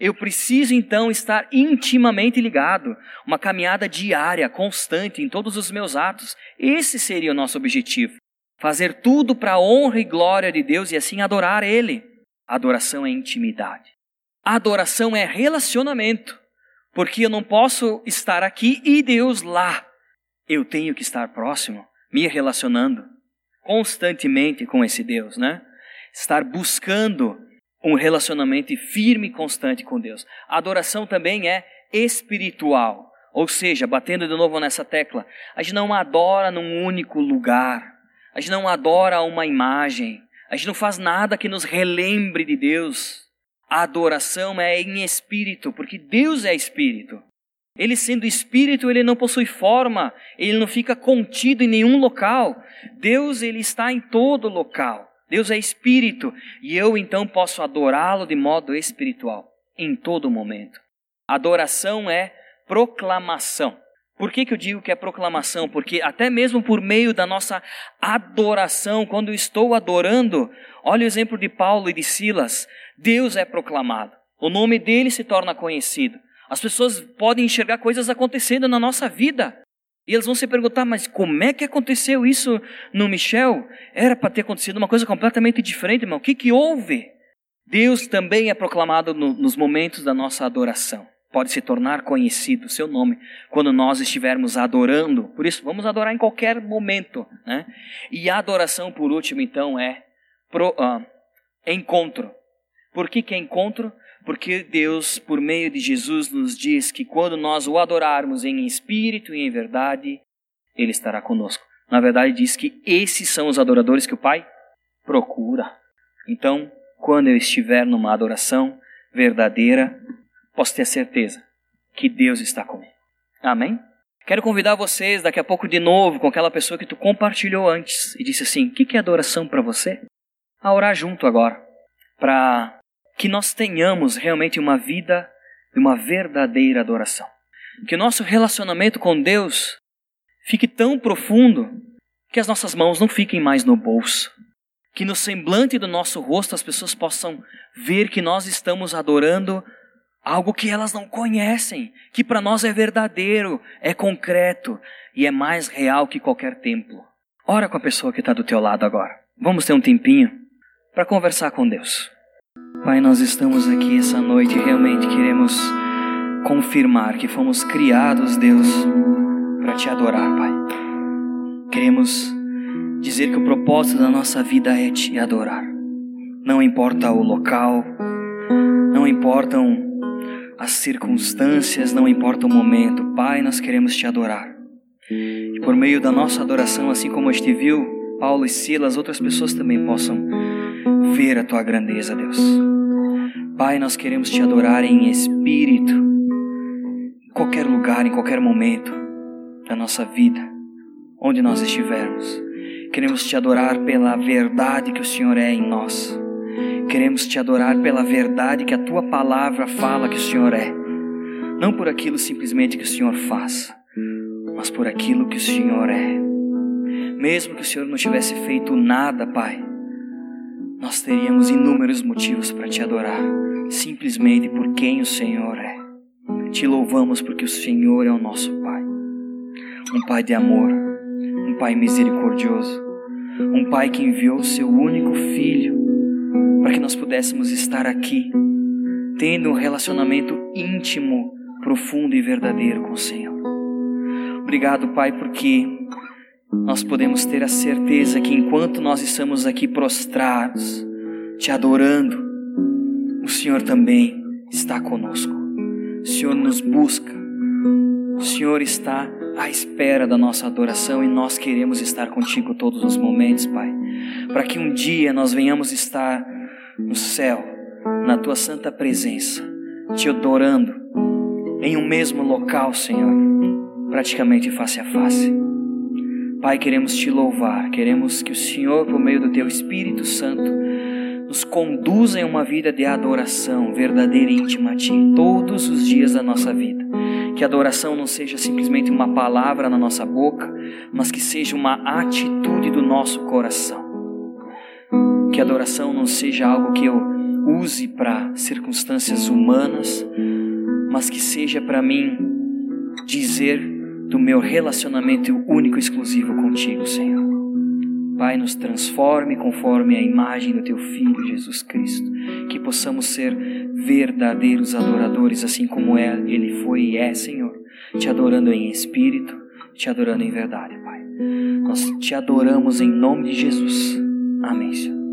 Eu preciso então estar intimamente ligado, uma caminhada diária, constante em todos os meus atos. Esse seria o nosso objetivo. Fazer tudo para a honra e glória de Deus e assim adorar Ele. Adoração é intimidade. Adoração é relacionamento, porque eu não posso estar aqui e Deus lá. Eu tenho que estar próximo, me relacionando constantemente com esse Deus, né? Estar buscando um relacionamento firme e constante com Deus. A adoração também é espiritual, ou seja, batendo de novo nessa tecla, a gente não adora num único lugar, a gente não adora uma imagem, a gente não faz nada que nos relembre de Deus. A adoração é em espírito, porque Deus é espírito. Ele sendo espírito, ele não possui forma, ele não fica contido em nenhum local. Deus, ele está em todo local. Deus é espírito e eu então posso adorá-lo de modo espiritual em todo momento. Adoração é proclamação. Por que, que eu digo que é proclamação? Porque até mesmo por meio da nossa adoração, quando eu estou adorando, olha o exemplo de Paulo e de Silas, Deus é proclamado, o nome dele se torna conhecido. As pessoas podem enxergar coisas acontecendo na nossa vida. E eles vão se perguntar, mas como é que aconteceu isso no Michel? Era para ter acontecido uma coisa completamente diferente, irmão. O que, que houve? Deus também é proclamado no, nos momentos da nossa adoração. Pode se tornar conhecido o seu nome quando nós estivermos adorando. Por isso, vamos adorar em qualquer momento. Né? E a adoração, por último, então, é pro, uh, encontro. Por que, que é encontro? Porque Deus, por meio de Jesus, nos diz que quando nós o adorarmos em espírito e em verdade, Ele estará conosco. Na verdade, diz que esses são os adoradores que o Pai procura. Então, quando eu estiver numa adoração verdadeira, posso ter certeza que Deus está comigo. Amém? Quero convidar vocês daqui a pouco de novo com aquela pessoa que tu compartilhou antes e disse assim: O que é adoração para você? A orar junto agora, para que nós tenhamos realmente uma vida de uma verdadeira adoração. Que o nosso relacionamento com Deus fique tão profundo que as nossas mãos não fiquem mais no bolso. Que no semblante do nosso rosto as pessoas possam ver que nós estamos adorando algo que elas não conhecem, que para nós é verdadeiro, é concreto e é mais real que qualquer templo. Ora com a pessoa que está do teu lado agora. Vamos ter um tempinho para conversar com Deus. Pai, nós estamos aqui essa noite e realmente queremos confirmar que fomos criados, Deus, para te adorar, Pai. Queremos dizer que o propósito da nossa vida é te adorar. Não importa o local, não importam as circunstâncias, não importa o momento, Pai, nós queremos te adorar. E por meio da nossa adoração, assim como a gente viu, Paulo e Silas, outras pessoas também possam ver a tua grandeza, Deus. Pai, nós queremos te adorar em espírito, em qualquer lugar, em qualquer momento da nossa vida, onde nós estivermos. Queremos te adorar pela verdade que o Senhor é em nós. Queremos te adorar pela verdade que a tua palavra fala que o Senhor é. Não por aquilo simplesmente que o Senhor faz, mas por aquilo que o Senhor é. Mesmo que o Senhor não tivesse feito nada, Pai, nós teríamos inúmeros motivos para te adorar, simplesmente por quem o Senhor é. Te louvamos porque o Senhor é o nosso Pai, um Pai de amor, um Pai misericordioso, um Pai que enviou o seu único Filho para que nós pudéssemos estar aqui, tendo um relacionamento íntimo, profundo e verdadeiro com o Senhor. Obrigado, Pai, porque nós podemos ter a certeza que enquanto nós estamos aqui prostrados, te adorando, o Senhor também está conosco. O Senhor nos busca. O Senhor está à espera da nossa adoração e nós queremos estar contigo todos os momentos, Pai. Para que um dia nós venhamos estar no céu, na tua santa presença, te adorando em um mesmo local, Senhor, praticamente face a face. Pai, queremos te louvar, queremos que o Senhor, por meio do teu Espírito Santo, nos conduza em uma vida de adoração verdadeira e íntima a Ti todos os dias da nossa vida. Que a adoração não seja simplesmente uma palavra na nossa boca, mas que seja uma atitude do nosso coração. Que a adoração não seja algo que eu use para circunstâncias humanas, mas que seja para mim dizer do meu relacionamento único e exclusivo contigo, Senhor. Pai, nos transforme conforme a imagem do teu Filho Jesus Cristo, que possamos ser verdadeiros adoradores, assim como é, ele foi e é, Senhor, te adorando em espírito, te adorando em verdade, Pai. Nós te adoramos em nome de Jesus. Amém, Senhor.